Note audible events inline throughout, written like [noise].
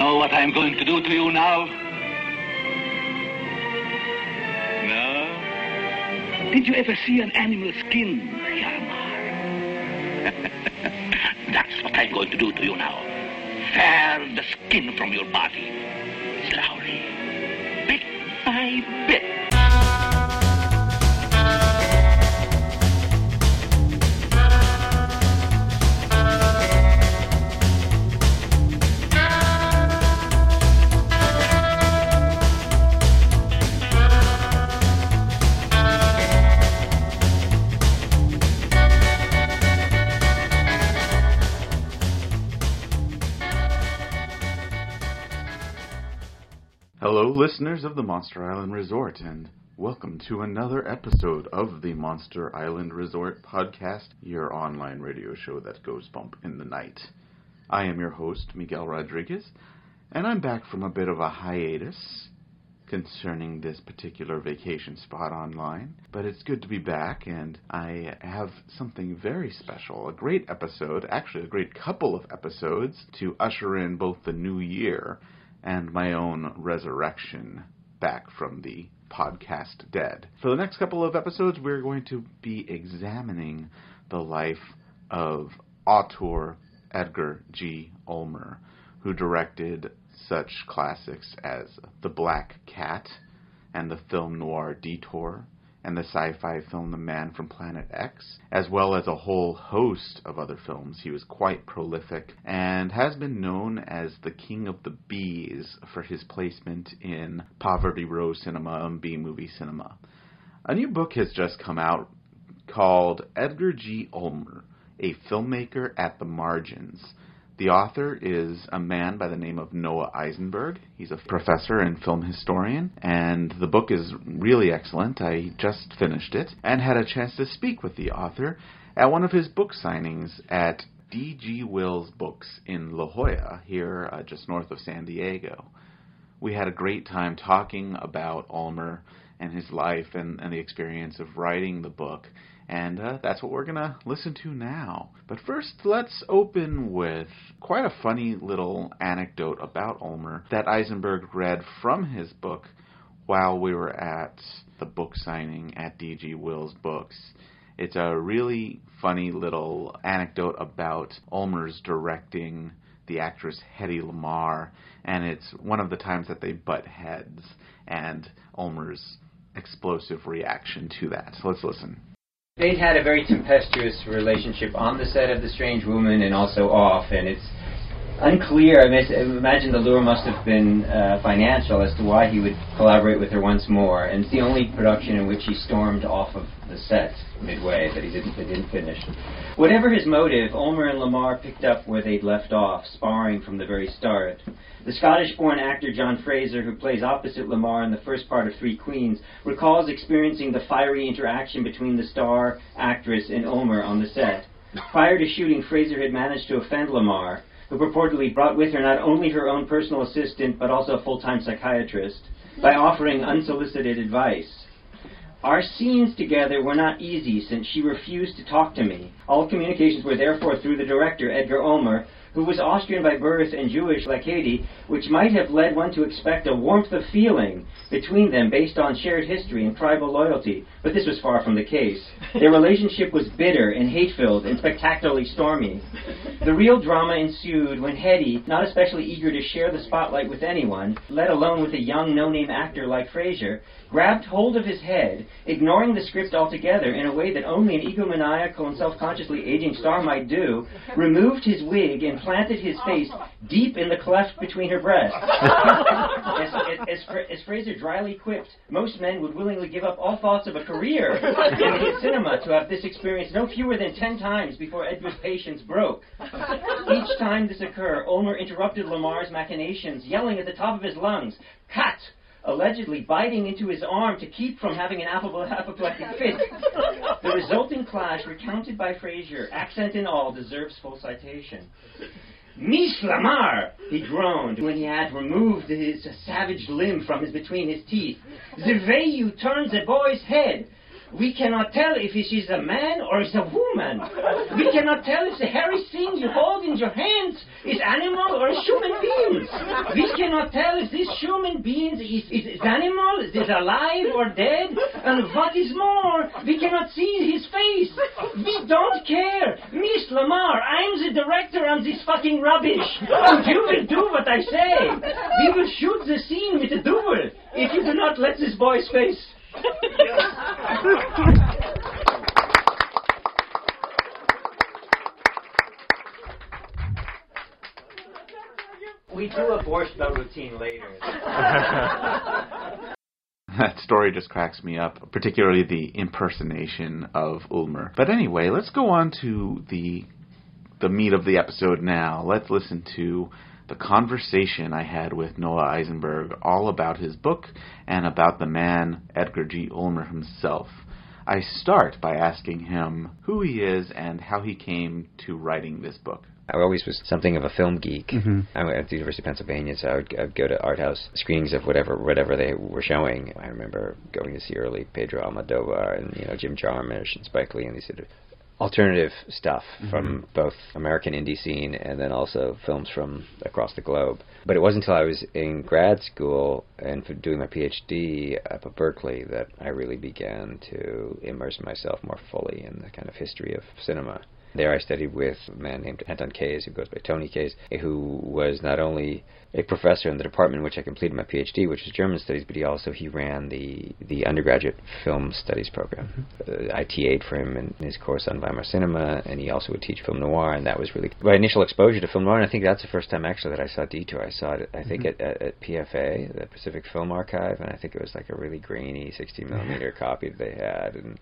know what I'm going to do to you now? No? Did you ever see an animal skin, Hjalmar? [laughs] That's what I'm going to do to you now. Tear the skin from your body. Slowly. Bit by bit. Listeners of the Monster Island Resort, and welcome to another episode of the Monster Island Resort podcast, your online radio show that goes bump in the night. I am your host, Miguel Rodriguez, and I'm back from a bit of a hiatus concerning this particular vacation spot online. But it's good to be back, and I have something very special a great episode, actually, a great couple of episodes to usher in both the new year and my own resurrection back from the podcast dead. For the next couple of episodes, we're going to be examining the life of auteur Edgar G. Ulmer, who directed such classics as The Black Cat and the film noir Detour and the sci-fi film The Man from Planet X, as well as a whole host of other films. He was quite prolific and has been known as the King of the Bees for his placement in Poverty Row cinema and B-movie cinema. A new book has just come out called Edgar G. Ulmer, a filmmaker at the margins. The author is a man by the name of Noah Isenberg. He's a professor and film historian, and the book is really excellent. I just finished it and had a chance to speak with the author at one of his book signings at D.G. Wills Books in La Jolla, here uh, just north of San Diego. We had a great time talking about Ulmer and his life and, and the experience of writing the book and uh, that's what we're going to listen to now. But first, let's open with quite a funny little anecdote about Ulmer that Isenberg read from his book while we were at the book signing at DG Wills Books. It's a really funny little anecdote about Ulmer's directing the actress Hedy Lamarr, and it's one of the times that they butt heads, and Ulmer's explosive reaction to that. So let's listen. They'd had a very tempestuous relationship on the set of The Strange Woman and also off, and it's unclear. I, imagine the lure must have been uh, financial as to why he would collaborate with her once more. And it's the only production in which he stormed off of the set midway that he didn't, that didn't finish. Whatever his motive, Ulmer and Lamarr picked up where they'd left off, sparring from the very start. The Scottish-born actor John Fraser, who plays opposite Lamarr in the first part of Three Queens, recalls experiencing the fiery interaction between the star actress and Ulmer on the set. Prior to shooting, Fraser had managed to offend Lamarr, who purportedly brought with her not only her own personal assistant but also a full-time psychiatrist, by offering unsolicited advice. Our scenes together were not easy since she refused to talk to me. All communications were therefore through the director, Edgar Ulmer, who was Austrian by birth and Jewish like Hedy, which might have led one to expect a warmth of feeling between them based on shared history and tribal loyalty, but this was far from the case. Their relationship was bitter and hate-filled and spectacularly stormy. The real drama ensued when Hedy, not especially eager to share the spotlight with anyone, let alone with a young no-name actor like Fraser, grabbed hold of his head, ignoring the script altogether in a way that only an egomaniacal and self-consciously aging star might do, removed his wig and planted his face deep in the cleft between her breasts. [laughs] as, as, as, as, Fraser dryly quipped, most men would willingly give up all thoughts of a career in cinema to have this experience no fewer than ten times before Edward's patience broke. Each time this occurred, Ulmer interrupted Lamarr's machinations, yelling at the top of his lungs, Cut! Allegedly biting into his arm to keep from having an apoplectic [laughs] [laughs] fit. The resulting clash, recounted by Fraser, accent and all, deserves full citation. Miss Lamarr, he groaned when he had removed his savage limb from his between his teeth. The way you turn the boy's head. We cannot tell if it is a man or is a woman. We cannot tell if the hairy thing you hold in your hands is animal or human beings. We cannot tell if this human being is, is, is animal, is alive or dead. And what is more, we cannot see his face. We don't care. Miss Lamarr, I'm the director on this fucking rubbish. And you will do what I say. We will shoot the scene with a double if you do not let this boy's face. We do a borscht routine later. [laughs] That story just cracks me up, particularly the impersonation of Ulmer. But anyway, let's go on to the the meat of the episode now. Let's listen to the conversation I had with Noah Isenberg all about his book and about the man Edgar G. Ulmer himself. I start by asking him who he is and how he came to writing this book. I always was something of a film geek. Mm-hmm. I went to the University of Pennsylvania, so I would, I would go to art house screenings of whatever whatever they were showing. I remember going to see early Pedro Almodovar and you know Jim Jarmusch and Spike Lee and these sort of alternative stuff Mm-hmm. from both American indie scene and then also films from across the globe. But it wasn't until I was in grad school and for doing my PhD up at Berkeley that I really began to immerse myself more fully in the kind of history of cinema. There I studied with a man named Anton Kaes, who goes by Tony Kaes, who was not only a professor in the department in which I completed my PhD, which was German studies, but he also he ran the the undergraduate film studies program. Uh, I TA'd for him in his course on Weimar cinema, and he also would teach film noir, and that was really my initial exposure to film noir. And I think that's the first time actually that I saw Detour. I saw it, I think, at, at, at PFA, the Pacific Film Archive, and I think it was like a really grainy 60 millimeter [laughs] copy that they had, and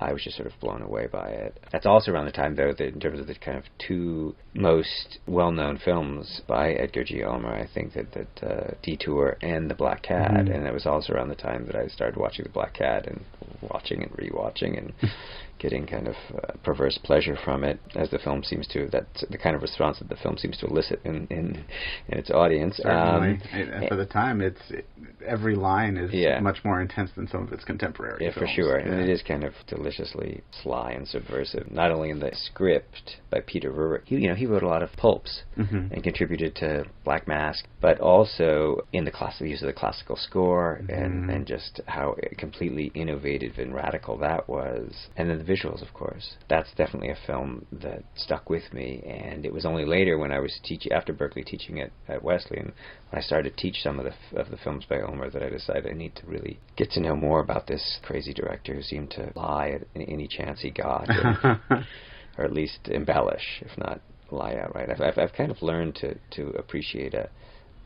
I was just sort of blown away by it. That's also around the time, though, that in terms of the kind of two most well-known films by Edgar G. Ulmer, I think that that uh, Detour and The Black Cat, Mhm. and it was also around the time that I started watching The Black Cat and watching and rewatching and [laughs] getting kind of uh, perverse pleasure from it, as the film seems to. That's the kind of response that the film seems to elicit in in, in its audience. Certainly. Um, It- and for the time, it's it, every line is Yeah. much more intense than some of its contemporary. Yeah, for films. sure. And it is kind of deliciously sly and subversive. Not only in the script by Peter Ruric, he, you know, he wrote a lot of pulps Mhm. and contributed to Black Mask, but also in the class, the use of the classical score and, Mhm. and just how completely innovative and radical that was. And then the visuals, of course. That's definitely a film that stuck with me. And it was only later when I was teaching, after Berkeley teaching at, at Wesleyan, when I started to teach some of the, f- of the films by Ulmer that I decided I need to really get to know more about this crazy director who seemed to lie at any, any chance he got. or, [laughs] or at least embellish, if not lie outright. I've, I've, I've kind of learned to, to appreciate a,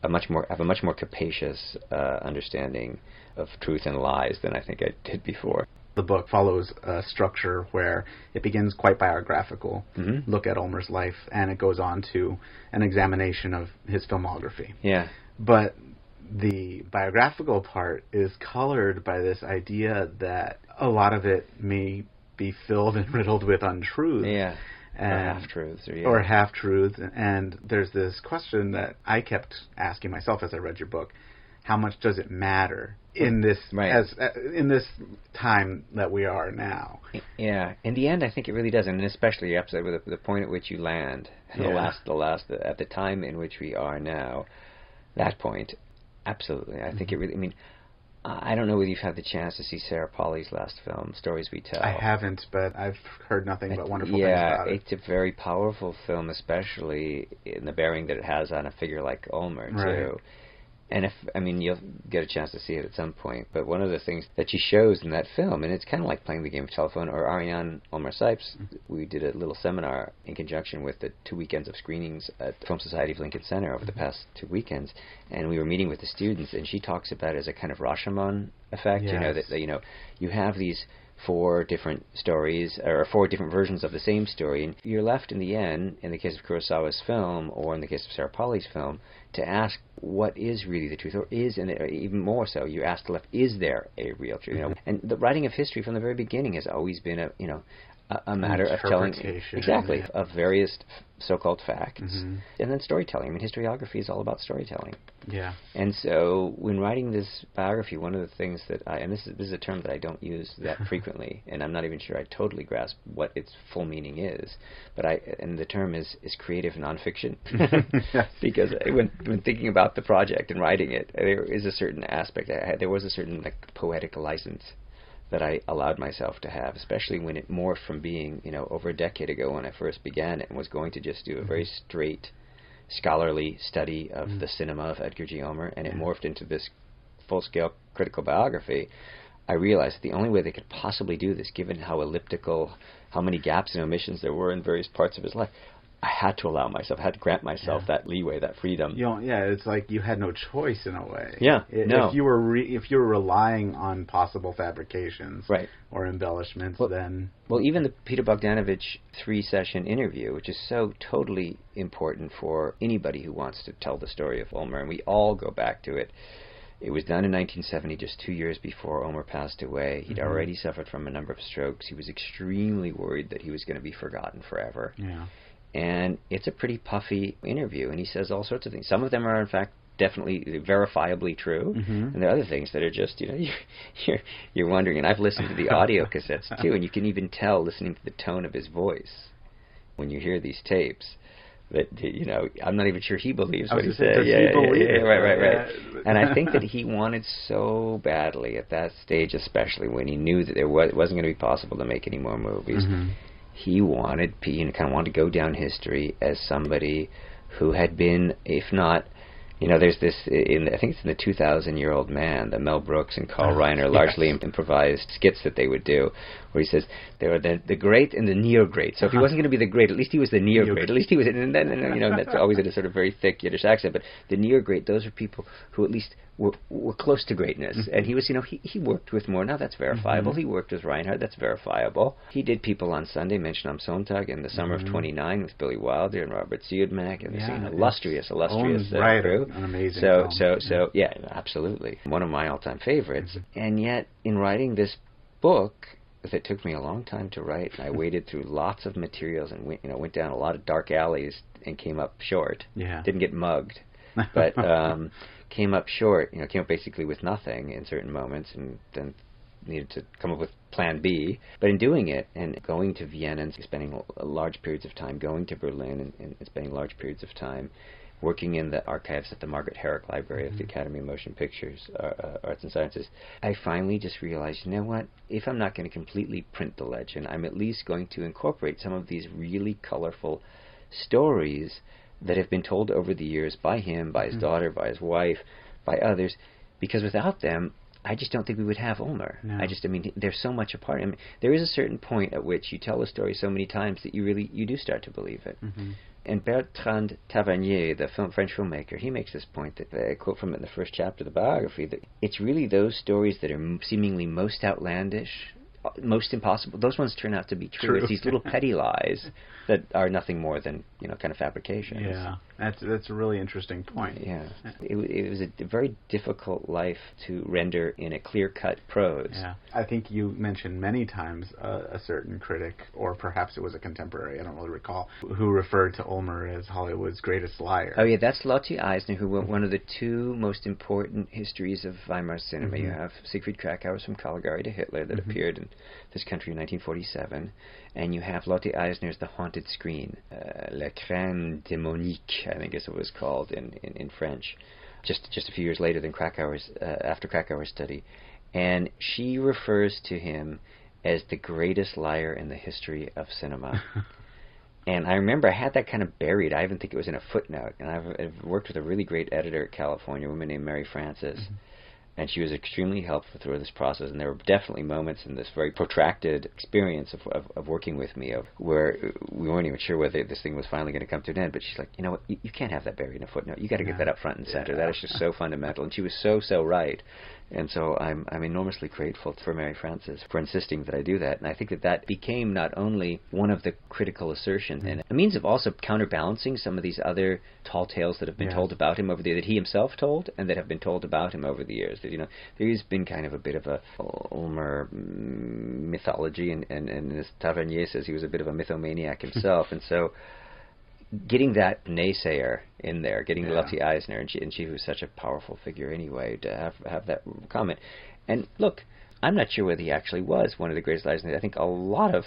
a much more have a much more capacious uh, understanding of truth and lies than I think I did before. The book follows a structure where it begins quite biographical, Mhm. look at Ulmer's life, and it goes on to an examination of his filmography. Yeah, But the biographical part is colored by this idea that a lot of it may be filled and riddled with untruths. yeah, And, half truths or, yeah. or half truths. And there's this question that I kept asking myself as I read your book: How much does it matter in this Right. as uh, in this time that we are now? Yeah, in the end, I think it really does, and especially your episode with the, the point at which you land, the last, the last, at the time in which we are now, that point, absolutely. I think it really. I mean, I I don't know whether you've had the chance to see Sarah Polley's last film, Stories We Tell. I haven't, but I've heard nothing but wonderful yeah, things about it. it's a very powerful film, especially in the bearing that it has on a figure like Ulmer Right. too. And if I mean you'll get a chance to see it at some point, but one of the things that she shows in that film, and it's kind of like playing the game of telephone, or Ariane Ulmer Cipes, mm-hmm. we did a little seminar in conjunction with the two weekends of screenings at the Film Society of Lincoln Center over the mm-hmm. past two weekends, and we were meeting with the students, and she talks about it as a kind of Rashomon effect. You know that, that you know you have these four different stories or four different versions of the same story, and you're left in the end, in the case of Kurosawa's film or in the case of Sarah Polley's film, to ask what is really the truth, or is, and even more so, you ask the left, is there a real truth? You know, mm-hmm. and the writing of history from the very beginning has always been a you know a, matter of telling exactly yeah. of various so-called facts, Mhm. and then storytelling. I mean, historiography is all about storytelling. Yeah. And so, when writing this biography, one of the things that I and this is this is a term that I don't use that [laughs] frequently, and I'm not even sure I totally grasp what its full meaning is. But I and the term is is creative nonfiction, [laughs] [laughs] because when when thinking about the project and writing it, there is a certain aspect. I, there was a certain like poetic license that I allowed myself to have, especially when it morphed from being, you know, over a decade ago when I first began it and was going to just do a very mm-hmm. straight scholarly study of mm-hmm. the cinema of Edgar G. Ulmer, and it morphed into this full-scale critical biography. I realized that the only way they could possibly do this, given how elliptical, how many gaps and omissions there were in various parts of his life, I had to allow myself, I had to grant myself that leeway, that freedom. You know, yeah, it's like you had no choice in a way. Yeah, no. If you were re- if you were relying on possible fabrications Right. or embellishments, Well- then Well, even the Peter Bogdanovich three session interview, which is so totally important for anybody who wants to tell the story of Ulmer, and we all go back to it. It was done in 1970, just two years before Ulmer passed away. He'd Mhm. already suffered from a number of strokes. He was extremely worried that he was going to be forgotten forever. yeah, And it's a pretty puffy interview, and he says all sorts of things. Some of them are, in fact, definitely verifiably true, Mhm. and there are other things that are just, you know, [laughs] you're, you're, you're wondering. And I've listened to the audio [laughs] cassettes too, and you can even tell listening to the tone of his voice when you hear these tapes that you know I'm not even sure he believes what he said. does Yeah, he yeah, believe yeah, it? right, right, right. Yeah. And I think that [laughs] he wanted so badly at that stage, especially when he knew that there was, it wasn't going to be possible to make any more movies Mhm. He wanted you know kind of wanted to go down history as somebody who had been if not you know there's this in I think it's in the 2000 year old man that Mel Brooks and Carl Oh, Reiner yes. largely improvised skits that they would do where he says there were the the great and the near great so if he Uh-huh. wasn't going to be the great at least he was the near great at least he was and then and, you know that's always in a sort of very thick Yiddish accent but the near great those are people who at least were, were close to greatness Mm-hmm. and he was you know he, he worked with Murnau that's verifiable Mhm. he worked with Reinhardt that's verifiable he did people on Sunday Menschen am Sonntag in the summer Mhm. of 29 with Billy Wilder and Robert Siodmak and this Yeah, you know, illustrious illustrious own uh, right, crew an amazing so film. so so yeah absolutely one of my all-time favorites Mm-hmm. and yet in writing this book that took me a long time to write and I [laughs] waded through lots of materials and went you know went down a lot of dark alleys and came up short yeah, didn't get mugged [laughs] but um, came up short. You know, came up basically with nothing in certain moments, and then needed to come up with Plan B. But in doing it and going to Vienna and spending large periods of time, going to Berlin and, and spending large periods of time. Working in the archives at the Margaret Herrick Library of the Academy of Motion Pictures, uh, uh, Arts and Sciences, I finally just realized, you know what? If I'm not going to completely print the legend, I'm at least going to incorporate some of these really colorful stories that have been told over the years by him, by his Mhm. daughter, by his wife, by others, because without them, I just don't think we would have Ulmer. No. I just, I mean, they're so much apart. I mean, there is a certain point at which you tell a story so many times that you really, you do start to believe it. Mhm. And Bertrand Tavernier, the film, French filmmaker, he makes this point that I quote from it in the first chapter of the biography that it's really those stories that are m- seemingly most outlandish, uh, most impossible. Those ones turn out to be true. True. It's these little [laughs] petty lies that are nothing more than you know kind of fabrications. yeah. That's that's a really interesting point. Yeah, it, it was a very difficult life to render in a clear-cut prose. Yeah, I think you mentioned many times uh, a certain critic, or perhaps it was a contemporary, I don't really recall, who referred to Ulmer as Hollywood's greatest liar. Oh yeah, that's Lotte Eisner, who wrote one of the two most important histories of Weimar cinema. You Mhm. have Siegfried Kracauer's From Caligari to Hitler that Mhm. appeared in this country in 1947, and you have Lotte Eisner's The Haunted Screen, uh, L'Écran démoniaque, I think is what it was called in, in, in French, just just a few years later than Kracauer's uh, after Kracauer's study, and she refers to him as the greatest liar in the history of cinema. [laughs] And I remember I had that kind of buried. I even think it was in a footnote. And I've, I've worked with a really great editor at California, a woman named Mary Francis. And she was extremely helpful through this process. And there were definitely moments in this very protracted experience of, of, of working with me of where we weren't even sure whether this thing was finally going to come to an end. But she's like, you know what? You, you can't have that buried in a footnote. You got to get that up front and center. That is just so fundamental. And she was so so right. And so I'm I'm enormously grateful for Mary Francis for insisting that I do that. And I think that that became not only one of the critical assertions mm-hmm. and a means of also counterbalancing some of these other tall tales that have been Yes. told about him over the that he himself told and that have been told about him over the years. You know, there's been kind of a bit of a Ulmer mythology, and and and as Tavernier says, he was a bit of a mythomaniac himself, [laughs] and so getting that naysayer in there, getting Yeah. Lotte Eisner, and she and she was such a powerful figure anyway to have have that comment. And look, I'm not sure whether he actually was one of the greatest Eisner. I think a lot of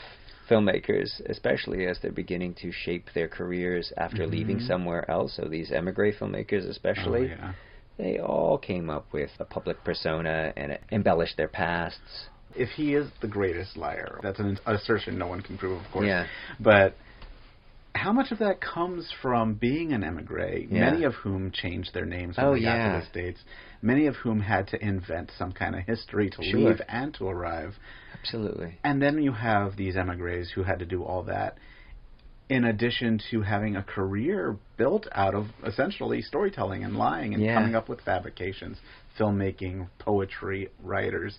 filmmakers, especially as they're beginning to shape their careers after leaving Mhm. somewhere else, so these emigre filmmakers especially, Oh, yeah. they all came up with a public persona and embellished their pasts. If he is the greatest liar, that's an assertion no one can prove, of course. Yeah. But how much of that comes from being an emigre, Yeah. many of whom changed their names when Oh, they got to the States, many of whom had to invent some kind of history to Sure. leave and to arrive. Absolutely. And then you have these emigres who had to do all that in addition to having a career built out of essentially storytelling and lying and Yeah. coming up with fabrications, filmmaking, poetry, writers.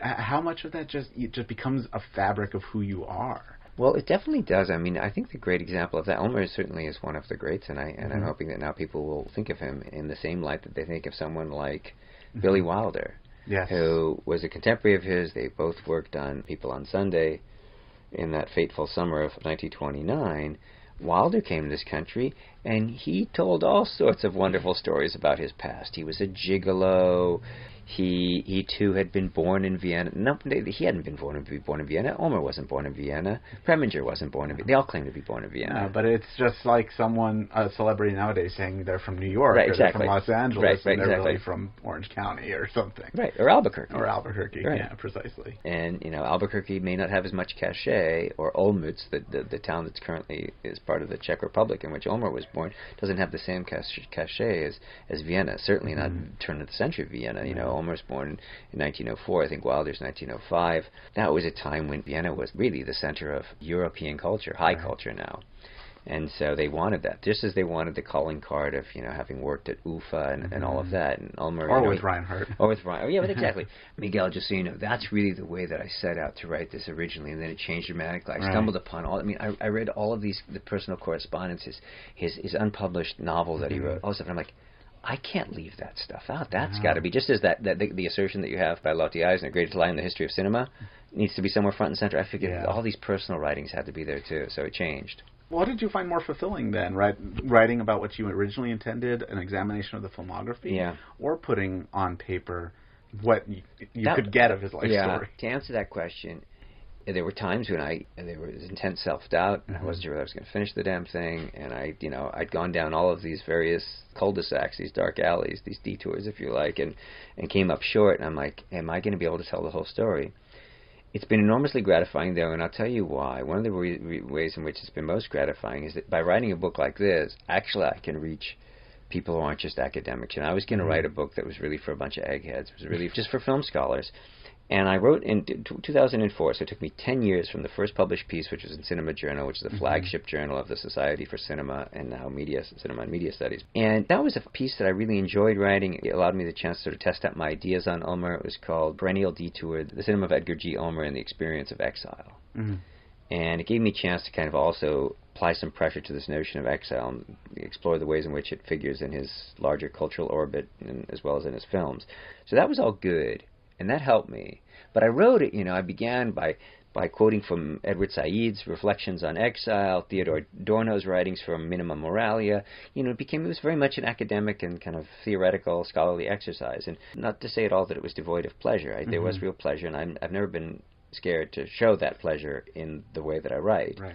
How much of that just it just becomes a fabric of who you are? Well, it definitely does. I mean, I think the great example of that, Ulmer certainly is one of the greats, and I and I'm Mhm. hoping that now people will think of him in the same light that they think of someone like Mm-hmm. Billy Wilder, Yes. who was a contemporary of his. They both worked on People on Sunday in that fateful summer of 1929. Wilder came to this country, and he told all sorts of wonderful stories about his past. He was a gigolo. He he too had been born in Vienna. No, he hadn't been born in born in Vienna. Ulmer wasn't born in Vienna. Preminger wasn't born in Vienna. They all claim to be born in Vienna. Uh, but it's just like someone, a celebrity nowadays, saying they're from New York Right, or exactly. they're from Los Angeles, Right, right, and they're exactly. really from Orange County or something, right, or Albuquerque. or Albuquerque. Yeah, precisely. and you know Albuquerque may not have as much cachet, or Olmutz, the, the the town that's currently is part of the Czech Republic in which Ulmer was born, doesn't have the same cachet as as Vienna. Certainly not Mhm. turn of the century Vienna. You know. Ulmer's born in, in 1904. I think Wilder's 1905. That was a time when Vienna was really the center of European culture, high Right. culture now. And so they wanted that, just as they wanted the calling card of you know having worked at UFA and, and all of Mhm. that. And Ulmer, Or you know, with he- Reinhardt. or with. Oh, yeah, but [laughs] exactly. Miguel, just so you know, that's really the way that I set out to write this originally, and then it changed dramatically. I Right. stumbled upon all. I mean, I, I read all of these the personal correspondences, his his unpublished novel that he Mhm. wrote, all stuff. And I'm like. I can't leave that stuff out. That's ah. Wow. got to be just as that, that the, the assertion that you have by Lotte Eisner, greatest lie in the history of cinema, needs to be somewhere front and center. I figured Yeah. all these personal writings had to be there too, so it changed. What did you find more fulfilling then, right? Writing about what you originally intended, an examination of the filmography, Yeah. or putting on paper what you, you That- could get of his life yeah, story? To answer that question, there were times when I there was intense self doubt, and I Mhm. wasn't sure whether I was going to finish the damn thing. And I, you know, I'd gone down all of these various cul-de-sacs, these dark alleys, these detours, if you like, and and came up short. And I'm like, am I going to be able to tell the whole story? It's been enormously gratifying, though, and I'll tell you why. One of the re- re- ways in which it's been most gratifying is that by writing a book like this, actually, I can reach people who aren't just academics. And I was going to Mhm. write a book that was really for a bunch of eggheads. It was really just for film scholars. And I wrote in t- 2004, so it took me 10 years from the first published piece, which was in Cinema Journal, which is the Mhm. flagship journal of the Society for Cinema and now Media, Cinema and Media Studies. And that was a piece that I really enjoyed writing. It allowed me the chance to sort of test out my ideas on Ulmer. It was called Perennial Detour, The Cinema of Edgar G. Ulmer and the Experience of Exile Mhm. and it gave me a chance to kind of also apply some pressure to this notion of exile and explore the ways in which it figures in his larger cultural orbit and as well as in his films. So that was all good, and that helped me. But I wrote it, you know, I began by by quoting from Edward Said's Reflections on Exile, Theodor Adorno's writings from Minima Moralia. You know, it became it was very much an academic and kind of theoretical, scholarly exercise. And not to say at all that it was devoid of pleasure. I, There was Mhm. real pleasure, and I'm, I've never been scared to show that pleasure in the way that I write. Right.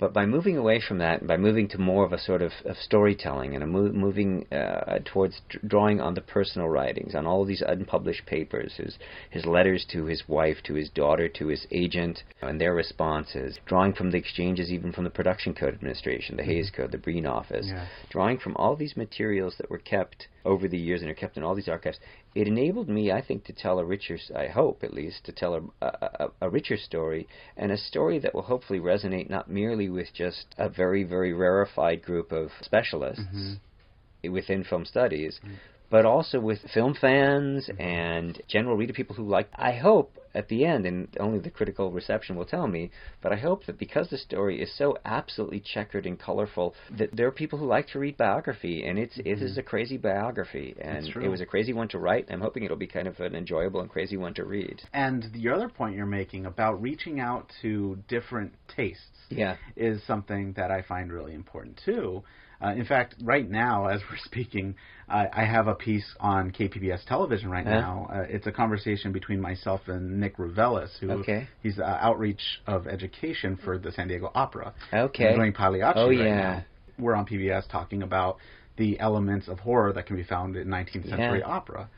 But by moving away from that, and by moving to more of a sort of, of storytelling and a mo- moving uh, towards d- drawing on the personal writings, on all these unpublished papers, his his letters to his wife, to his daughter, to his agent, and their responses, drawing from the exchanges, even from the Production Code Administration, the Hays Code, the Breen Office, Yeah. drawing from all these materials that were kept over the years and are kept in all these archives, it enabled me, I think, to tell a richer, I hope at least, to tell a, a, a, richer story, and a story that will hopefully resonate not merely with just a very, very rarefied group of specialists Mhm. within film studies, Mm. but also with film fans and general reader people who like. I hope at the end, and only the critical reception will tell me, but I hope that because the story is so absolutely checkered and colorful, that there are people who like to read biography, and it's it is mm-hmm. a crazy biography, and it was a crazy one to write. I'm hoping it'll be kind of an enjoyable and crazy one to read. And the other point you're making about reaching out to different tastes Yeah. is something that I find really important too. Uh, in fact, right now, [laughs] as we're speaking, I I have a piece on KPBS television right Yeah. now. Uh, it's a conversation between myself and Nick Ruvelis, who Okay. he's uh, outreach of education for the San Diego Opera. Okay. Doing Pagliacci Oh, right yeah. now. We're on PBS talking about the elements of horror that can be found in 19th century Yeah. opera.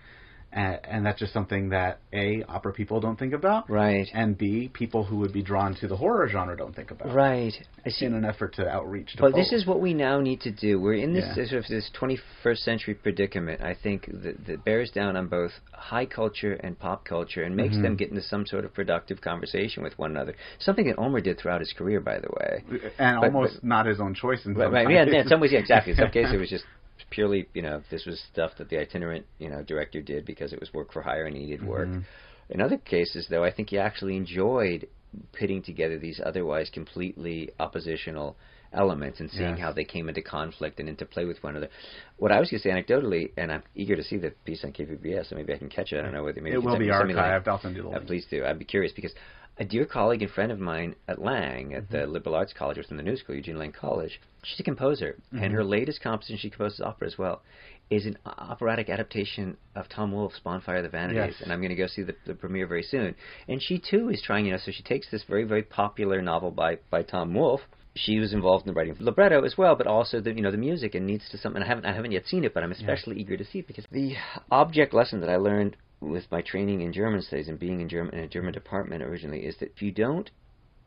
And, and that's just something that A, opera people don't think about, Right. and B, people who would be drawn to the horror genre don't think about. Right. I see. In an effort to outreach to But this is what we now need to do. We're in this Yeah. sort of this 21st century predicament. I think that, that bears down on both high culture and pop culture and makes Mhm. them get into some sort of productive conversation with one another. Something that Ulmer did throughout his career, by the way. and but- almost but- not his own choice in Right, some right. Yeah, in some ways, yeah, exactly. In some [laughs] cases, it was just purely, you know, this was stuff that the itinerant, you know, director did because it was work for hire and he needed work. Mhm. In other cases, though, I think he actually enjoyed pitting together these otherwise completely oppositional elements and seeing Yes. how they came into conflict and into play with one another. What I was going to say anecdotally, and I'm eager to see the piece on KPBS, so maybe I can catch it. I don't know whether maybe It will be me- send me the link. archived. I'll send you the Uh, link. please do. I'd be curious because a dear colleague and friend of mine at Lang, at Mm-hmm. the Liberal Arts College within the New School, Eugene Lang College, she's a composer, Mm-hmm. and her latest composition, she composes opera as well, is an operatic adaptation of Tom Wolfe's Bonfire of the Vanities, Yes. and I'm going to go see the, the premiere very soon. And she too is trying, you know, so she takes this very very popular novel by by Tom Wolfe. She was involved in the writing of libretto as well, but also the you know the music and needs to something. I haven't I haven't yet seen it, but I'm especially eager to see it because the object lesson that I learned with my training in German studies and being in German in a German department originally is that if you don't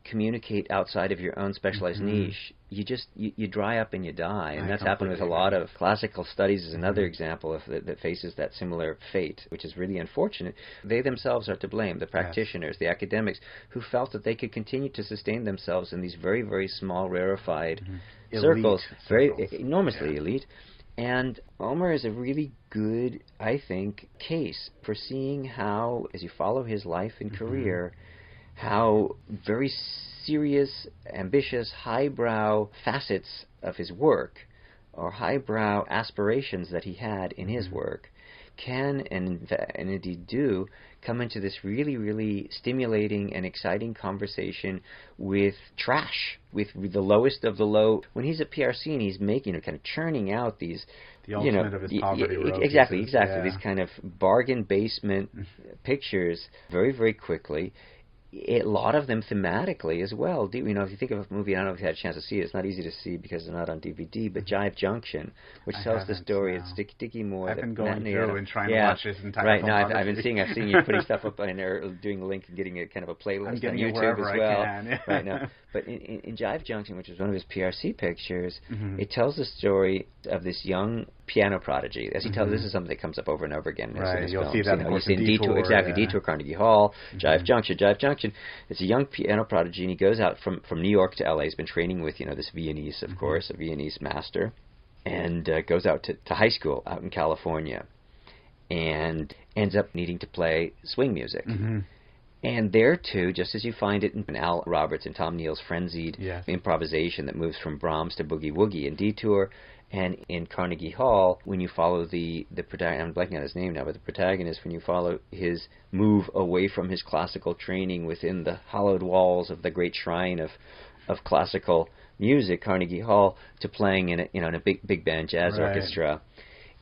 communicate outside of your own specialized Mhm. niche, you just you, you dry up and you die, and I that's happened with a lot of classical studies. Is another Mhm. example of that, that faces that similar fate, which is really unfortunate. They themselves are to blame, the practitioners, the academics, who felt that they could continue to sustain themselves in these very very small rarefied Mm-hmm. circles, Elite very enormously Yeah. elite. And Ulmer is a really good, I think, case for seeing how, as you follow his life and Mm-hmm. career, how very serious, ambitious, highbrow facets of his work or highbrow aspirations that he had in his Mm-hmm. work can and, and indeed do come into this really, really stimulating and exciting conversation with trash, with the lowest of the low. When he's at PRC and he's making, you know, kind of churning out these, The you know, ultimate of his y- poverty y- row exactly, exactly, yeah. these kind of bargain basement mm-hmm. pictures very, very quickly. A lot of them thematically as well. Do you know if you think of a movie? I don't know if you had a chance to see it. It's not easy to see because they're not on DVD. But Jive Junction, which I tells the story, no. it's Dick, Dickie Moore. I've been going through and trying to yeah, watch his entire Right, now, I've, I've been seeing, I've seen you putting [laughs] stuff up on there, doing a link and getting a kind of a playlist on YouTube as well. can. right now, [laughs] but in, in, in Jive Junction, which is one of his PRC pictures, Mhm. it tells the story of this young piano prodigy. As he tells, Mhm. this is something that comes up over and over again. in his- in Right, his you'll films. see that, You know, you see in Detour, Detour, exactly, yeah. Detour, Carnegie Hall, Jive Mhm. Junction, Jive Junction. It's a young piano prodigy, and he goes out from from New York to LA. He's been training with you know this Viennese, of Mhm. course, a Viennese master, and uh, goes out to, to high school out in California, and ends up needing to play swing music. Mhm. And there too, just as you find it in Al Roberts and Tom Neal's frenzied Yes. improvisation that moves from Brahms to Boogie Woogie in Detour, and in Carnegie Hall, when you follow the the protagonist, I'm blanking on his name now, but the protagonist, when you follow his move away from his classical training within the hollowed walls of the great shrine of of classical music, Carnegie Hall, to playing in a you know in a big big band jazz Right. orchestra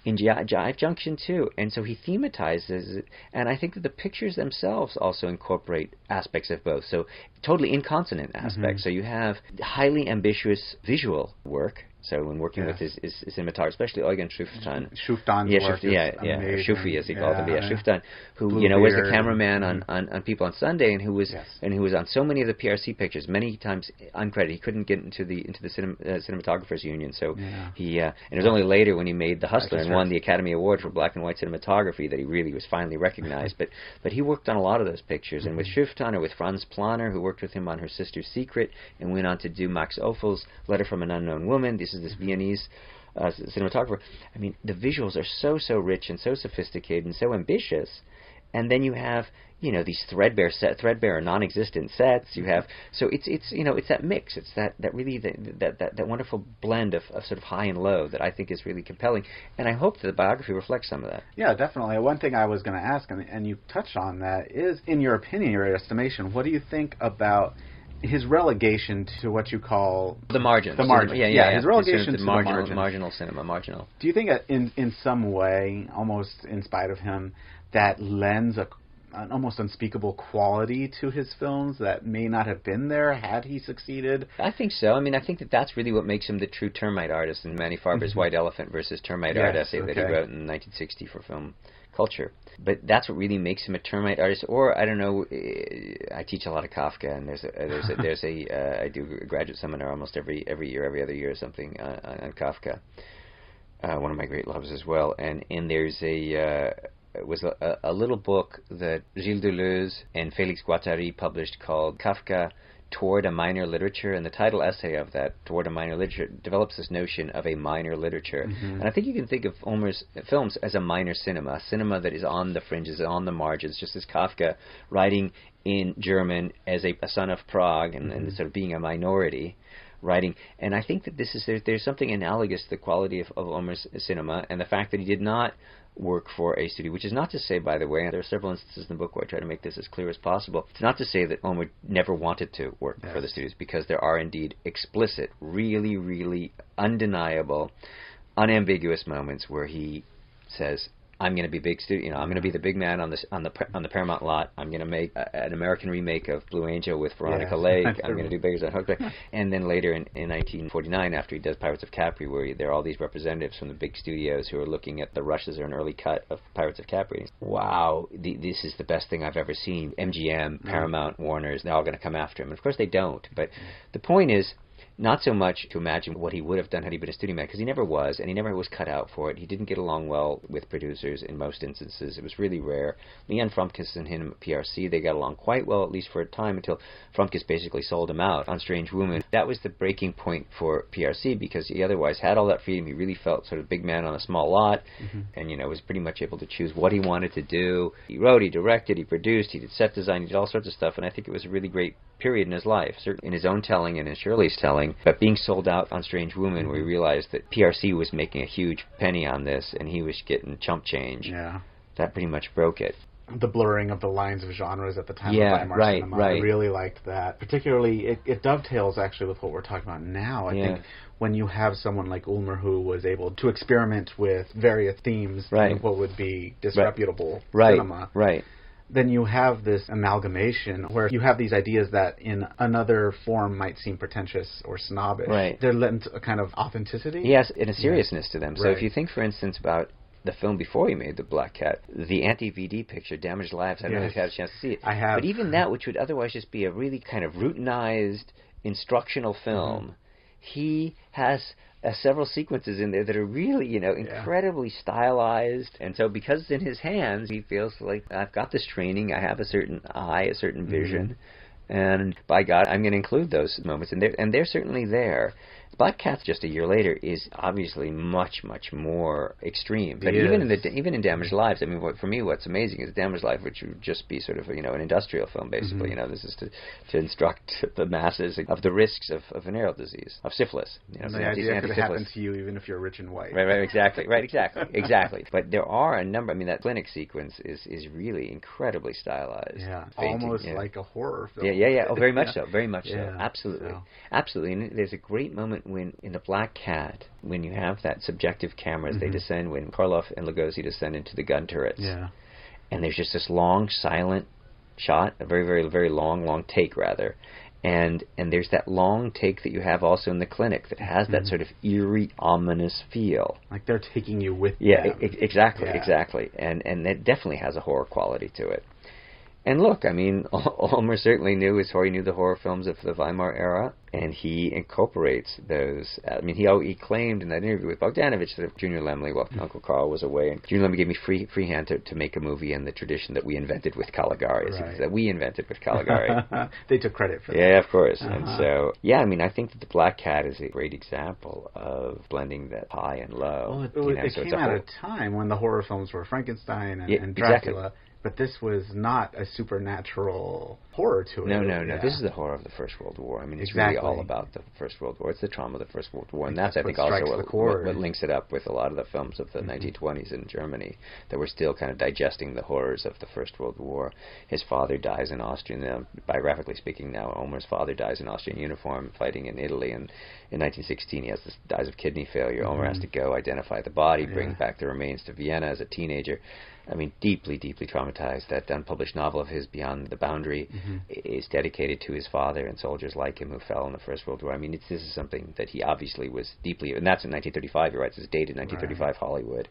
in Ji- Jive Junction too. And so he thematizes it, and I think that the pictures themselves also incorporate aspects of both. So totally inconsonant aspects. Mhm. So you have highly ambitious visual work. So when working with his, his, his cinematographer, especially Eugen Schuftan, Schuftan's yeah, work yeah, yeah. Shufi as he called him, yeah, Yeah. Schuftan, who you know was the cameraman on, Mhm. on, on People on Sunday, and who was Yes. and who was on so many of the PRC pictures, many times uncredited. He couldn't get into the into the cinem- uh, cinematographers union, so Yeah. he uh, and it was only later when he made The Hustler and won the Academy Award for black and white cinematography that he really was finally recognized. but [laughs] but he worked on a lot of those pictures, and with Mm-hmm. Schuftan or with Franz Planer, who worked with him on Her Sister's Secret, and went on to do Max Ophuls' Letter from an Unknown Woman. This is this Viennese uh, cinematographer. I mean, the visuals are so so rich and so sophisticated and so ambitious. and then you have you know these threadbare set threadbare or non-existent sets you have so it's it's you know it's that mix it's that that really that that that, that wonderful blend of, of sort of high and low that I think is really compelling and I hope that the biography reflects some of that Yeah, definitely. One thing I was going to ask, and, and you touched on that, is in your opinion, your estimation, what do you think about his relegation to what you call the margins The margins. yeah Yeah, yeah, yeah. his relegation Sort of to the marginal marginal cinema marginal Do you think that in in some way, almost in spite of him, that lends a an almost unspeakable quality to his films that may not have been there had he succeeded? I think so. I mean, I think that that's really what makes him the true termite artist in Manny Farber's Mhm. White Elephant versus Termite Yes, Art essay that he wrote in 1960 for Film Culture. But that's what really makes him a termite artist. Or I don't know. eh, I teach a lot of Kafka, and there's a there's a, there's a [laughs] uh, I do a graduate seminar almost every every year, every other year or something uh, on, on Kafka. Uh, one of my great loves as well. And and there's a uh, was a, a, a little book that Gilles Deleuze and Felix Guattari published called Kafka Toward a Minor Literature, and the title essay of that, Toward a Minor Literature, develops this notion of a minor literature. Mhm. And I think you can think of Ulmer's films as a minor cinema, a cinema that is on the fringes, on the margins, just as Kafka writing in German as a, a son of Prague and, and Mhm. sort of being a minority writing. And I think that this is there, there's something analogous to the quality of, of Ulmer's cinema and the fact that he did not work for a studio, which is not to say, by the way, and there are several instances in the book where I try to make this as clear as possible. It's not to say that Ulmer never wanted to work for the Yes. studios, because there are indeed explicit, really, really undeniable, unambiguous moments where he says, "I'm going to be big studio. You know, I'm going to be the big man on this on the on the Paramount lot. I'm going to make a, an American remake of Blue Angel with Veronica Yes. Lake. [laughs] I'm going to do Beggars on Hook." [laughs] and then later in, in 1949, after he does Pirates of Capri, where there are all these representatives from the big studios who are looking at the rushes or an early cut of Pirates of Capri. Wow, the, this is the best thing I've ever seen. MGM, mm-hmm. Paramount, Warner's, they're all going to come after him. And of course they don't. But the point is, not so much to imagine what he would have done had he been a studio man, because he never was, and he never was cut out for it. He didn't get along well with producers in most instances. It was really rare. Leon Fromkess and him at PRC, they got along quite well, at least for a time, until Frumkes basically sold him out on Strange Woman. That was the breaking point for PRC, because he otherwise had all that freedom. He really felt sort of big man on a small lot, mm-hmm. and, you know, was pretty much able to choose what he wanted to do. He wrote, he directed, he produced, he did set design, he did all sorts of stuff, and I think it was a really great period in his life, in his own telling and in Shirley's telling. But being sold out on Strange Woman, we mm-hmm. realized that PRC was making a huge penny on this, and he was getting chump change. Yeah. That pretty much broke it. the blurring of the lines of genres at the time Yeah, of Weimar right, cinema. right. I really liked that. Particularly, it, it dovetails actually with what we're talking about now. I Yeah. think when you have someone like Ulmer who was able to experiment with various themes Right. of what would be disreputable Right, cinema, right. Then you have this amalgamation where you have these ideas that in another form might seem pretentious or snobbish. Right. They're lent a kind of authenticity. Yes, and a seriousness to them. So Right. if you think, for instance, about the film before he made the Black Cat, the anti-VD picture, Damaged Lives. I don't know if you had a chance to see it. I have. But even that, which would otherwise just be a really kind of routinized instructional film, Mm-hmm. he has uh, several sequences in there that are really, you know, incredibly stylized. And so because it's in his hands, he feels like I've got this training, I have a certain eye, a certain Mm-hmm. vision. And by God, I'm going to include those moments, and they're and they're certainly there. Black Cat's just a year later is obviously much much more extreme. But even in the even in Damaged Lives, I mean, what, for me, what's amazing is Damaged Life, which would just be sort of you know an industrial film basically. Mhm. You know, this is to to instruct [laughs] the masses of the risks of, of venereal disease, of syphilis. You know, And so the idea could happen to you even if you're rich and white. Right, right, exactly, [laughs] right, exactly, exactly. But there are a number. I mean, that clinic sequence is is really incredibly stylized. Yeah, painting, almost yeah. like a horror film. Yeah, yeah, yeah. Oh, very [laughs] much Yeah. so. Very much Yeah, so. Absolutely, so. absolutely. And there's a great moment when in the Black Cat, when you have that subjective cameras, they Mhm. descend when Karloff and Lugosi descend into the gun turrets, Yeah. and there's just this long silent shot, a very, very, very long, long take rather. And and there's that long take that you have also in the clinic that has that Mhm. sort of eerie, ominous feel. Like they're taking you with Yeah, them. e- exactly, Yeah. exactly, and and it definitely has a horror quality to it. And look, I mean, [laughs] Ulmer certainly knew his horror. He knew the horror films of the Weimar era, and he incorporates those. I mean, he he claimed in that interview with Bogdanovich that if Junior Laemmle, well, Uncle Carl was away, and Junior Laemmle gave me free free hand to, to make a movie in the tradition that we invented with Caligari, Right. that we invented with Caligari. [laughs] they took credit for that. Yeah, of course. And Uh-huh. so, yeah, I mean, I think that the Black Cat is a great example of blending that high and low. Well, it, you know, it so came a at a time when the horror films were Frankenstein and, Yeah, and exactly. But this was not a supernatural horror to it. No, no, no. Yeah. This is the horror of the First World War. I mean, it's Exactly. really all about the First World War. It's the trauma of the First World War, and think that's, I think, also what, what, what links it up with a lot of the films of the Mhm. 1920s in Germany that were still kind of digesting the horrors of the First World War. His father dies in Austrian, now, biographically speaking. Now, Ulmer's father dies in Austrian uniform, fighting in Italy, and in 1916 he has this, dies of kidney failure. Ulmer has to go identify the body, bring Yeah. back the remains to Vienna as a teenager. I mean, deeply, deeply traumatized. That unpublished novel of his, Beyond the Boundary, Mhm. is dedicated to his father and soldiers like him who fell in the First World War. I mean, it's, this is something that he obviously was deeply, and that's in 1935. He writes, right; it's dated 1935 Hollywood,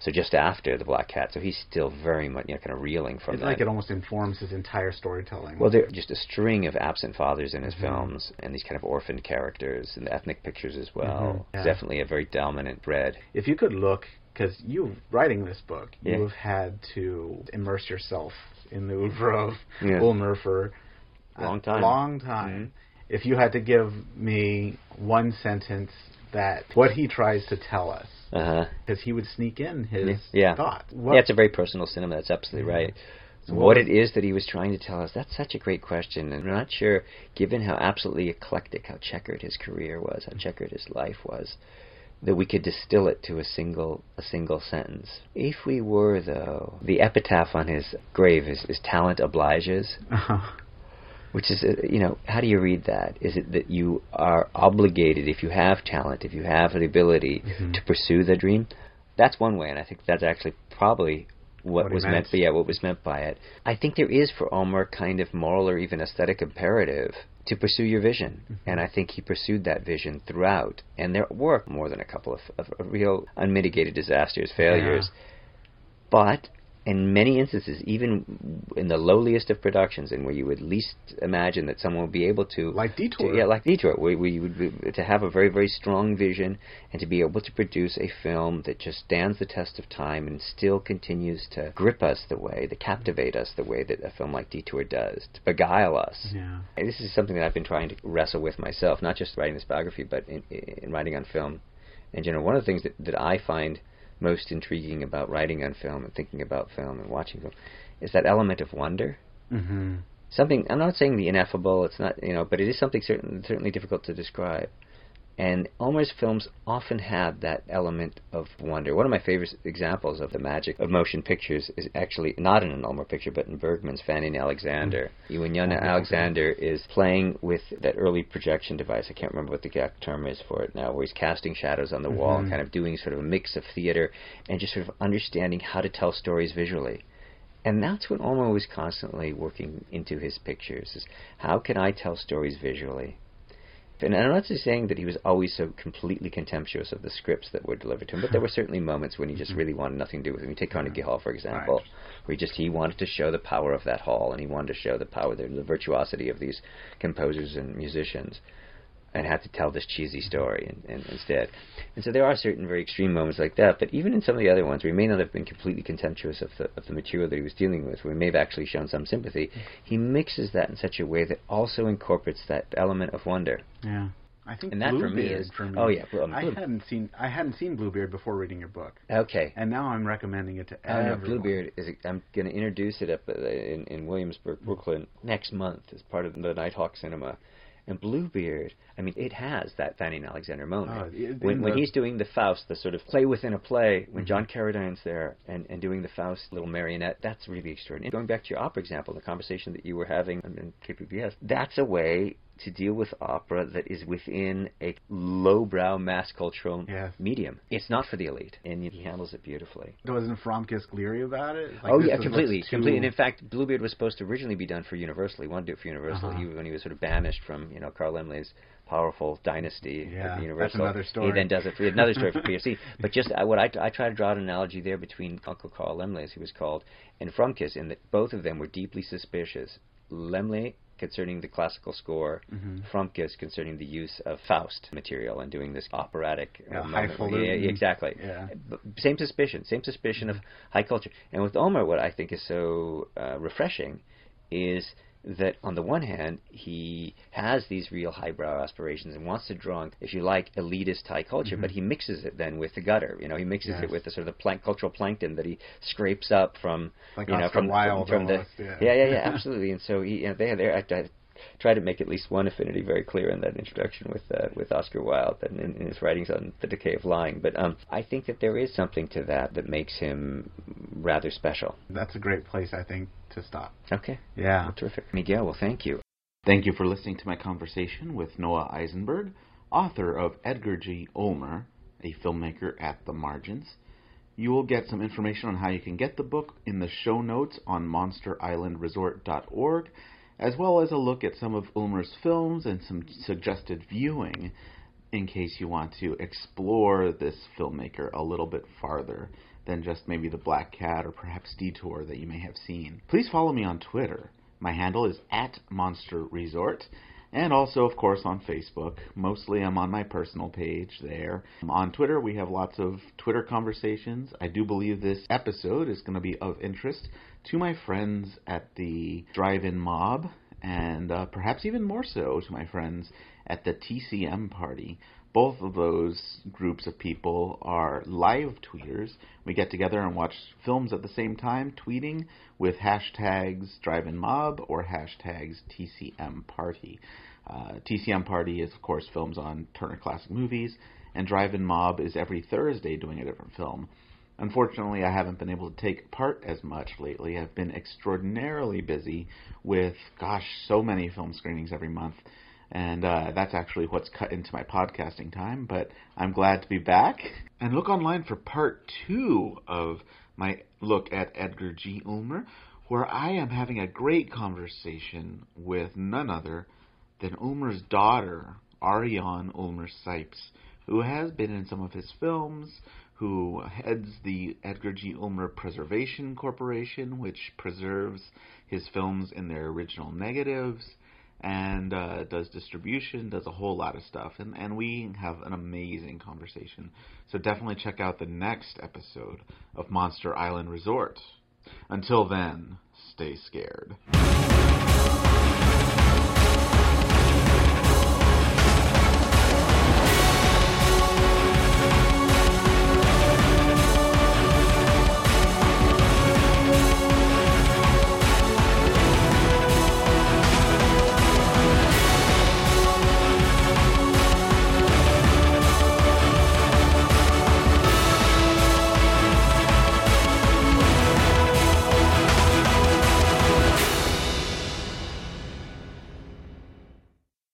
so just after the Black Cat. So he's still very much, you know, kind of reeling from It's that. like it almost informs his entire storytelling. Well, there are just a string of absent fathers in his Mhm. films, and these kind of orphaned characters, and the ethnic pictures as well. Mhm, yeah. Definitely a very dominant thread. if you could look, because you writing this book, Yeah. you have had to immerse yourself in the oeuvre of Yeah. Ulmer for a Long time. Long time. Mhm. If you had to give me one sentence that what he tries to tell us, because he would sneak in his Yeah. thought. Yeah, it's a very personal cinema. That's absolutely Mhm. right. So what what- it is that he was trying to tell us, that's such a great question. And I'm not sure, given how absolutely eclectic, how checkered his career was, how checkered his life was, that we could distill it to a single a single sentence. If we were, though, the epitaph on his grave is, is talent obliges, which is, uh, you know, how do you read that? Is it that you are obligated, if you have talent, if you have the ability Mhm. to pursue the dream? That's one way, and I think that's actually probably what, What was meant. meant. Yeah, what was meant by it. I think there is for Ulmer kind of moral or even aesthetic imperative to pursue your vision, Mhm. and I think he pursued that vision throughout. And there were more than a couple of, of, of real unmitigated disasters, failures. But in many instances, even in the lowliest of productions, and where you would least imagine that someone would be able to, Like Detour. to- yeah, like Detour, where, where you would be, to have a very, very strong vision and to be able to produce a film that just stands the test of time and still continues to grip us the way, to captivate us the way that a film like Detour does, to beguile us. Yeah. And this is something that I've been trying to wrestle with myself, not just writing this biography, but in, in writing on film in general. One of the things that, that I find most intriguing about writing on film and thinking about film and watching film is that element of wonder. Mm-hmm. Something I'm not saying the ineffable. It's not you know, but it is something certain, certainly difficult to describe. And Ulmer's films often have that element of wonder. One of my favorite examples of the magic of motion pictures is actually not in an Ulmer picture, but in Bergman's Fanny and Alexander. Yana Alexander is playing with that early projection device, I can't remember what the exact term is for it now, where he's casting shadows on the wall and Mhm. kind of doing sort of a mix of theater and just sort of understanding how to tell stories visually. And that's what Ulmer was constantly working into his pictures: is how can I tell stories visually? And I'm not just saying that he was always so completely contemptuous of the scripts that were delivered to him, but there were certainly moments when he just mm-hmm. really wanted nothing to do with them. You take Carnegie Hall, for example, Right. where he just he wanted to show the power of that hall, and he wanted to show the power, the, the virtuosity of these composers and musicians, and have to tell this cheesy story and, and instead. And so there are certain very extreme moments like that. But even in some of the other ones, we may not have been completely contemptuous of the of the material that he was dealing with, We may have actually shown some sympathy, he mixes that in such a way that also incorporates that element of wonder. Yeah. I think And that for me is- for me. oh, yeah, Blue- um, I hadn't seen I hadn't seen Bluebeard before reading your book, Okay. and now I'm recommending it to Oh, no, everyone. Bluebeard is. I'm going to introduce it up uh, in, in Williamsburg, Brooklyn next month as part of the Nighthawk Cinema. And Bluebeard, I mean, it has that Fanny and Alexander moment. It- when in when he's doing the Faust, the sort of play within a play, when Mhm. John Carradine's there and, and doing the Faust little marionette, that's really extraordinary. Going back to your opera example, the conversation that you were having in KPBS, that's a way to deal with opera that is within a lowbrow mass cultural Yes. medium. It's not for the elite, and he handles it beautifully. Wasn't Fromkess leery about it? Like, oh yeah, completely, completely. And in fact, Bluebeard was supposed to originally be done for Universal. He wanted to do it for Universal. Uh-huh. He, when he was sort of banished from you know Carl Laemmle's powerful dynasty Yeah, at that's Universal. another story. He then does it for another story for [laughs] PSC. But just I, what I, I try to draw an analogy there between Uncle Carl Laemmle, as he was called, and Fromkess, in that both of them were deeply suspicious. Laemmle concerning the classical score, Mhm. Fromkess concerning the use of Faust material and doing this operatic. uh, Yeah, highfalutin. Yeah, exactly. Yeah. Same suspicion, same suspicion of high culture. And with Ulmer, what I think is so uh, refreshing is that on the one hand he has these real highbrow aspirations and wants to draw on, if you like, elitist high culture, Mm-hmm. but he mixes it then with the gutter. You know, he mixes Yes. it with the sort of the plank, cultural plankton that he scrapes up from Like you know from Wilde from, from the almost, yeah. yeah yeah yeah [laughs] absolutely. And so he you know, they they I, I try to make at least one affinity very clear in that introduction with uh, with Oscar Wilde and in, in his writings on the decay of lying. But um, I think that there is something to that that makes him rather special. That's a great place, I think, to stop. Okay, Yeah. well, terrific, Miguel. Well, thank you. Thank you for listening to my conversation with Noah Isenberg, author of Edgar G. Ulmer, a filmmaker at the margins. You will get some information on how you can get the book in the show notes on monsterislandresort.org, as well as a look at some of Ulmer's films and some suggested viewing in case you want to explore this filmmaker a little bit farther than just maybe the Black Cat or perhaps Detour that you may have seen. Please follow me on Twitter. My handle is at Monster Resort. And also, of course, on Facebook. Mostly I'm on my personal page there. On Twitter, we have lots of Twitter conversations. I do believe this episode is going to be of interest to my friends at the Drive In Mob, and uh, perhaps even more so to my friends at the TCM Party. Both of those groups of people are live tweeters. We get together and watch films at the same time, tweeting with hashtags Drive In Mob or hashtags TCM Party. Uh, TCM Party is, of course, films on Turner Classic Movies, and Drive In Mob is every Thursday doing a different film. Unfortunately, I haven't been able to take part as much lately. I've been extraordinarily busy with, gosh, so many film screenings every month. And uh, that's actually what's cut into my podcasting time, but I'm glad to be back. And look online for part two of my look at Edgar G. Ulmer, where I am having a great conversation with none other than Ulmer's daughter, Ariane Ulmer Cipes, who has been in some of his films, who heads the Edgar G. Ulmer Preservation Corporation, which preserves his films in their original negatives, and uh, does distribution, does a whole lot of stuff. And, and we have an amazing conversation. So definitely check out the next episode of Monster Island Resort. Until then, stay scared.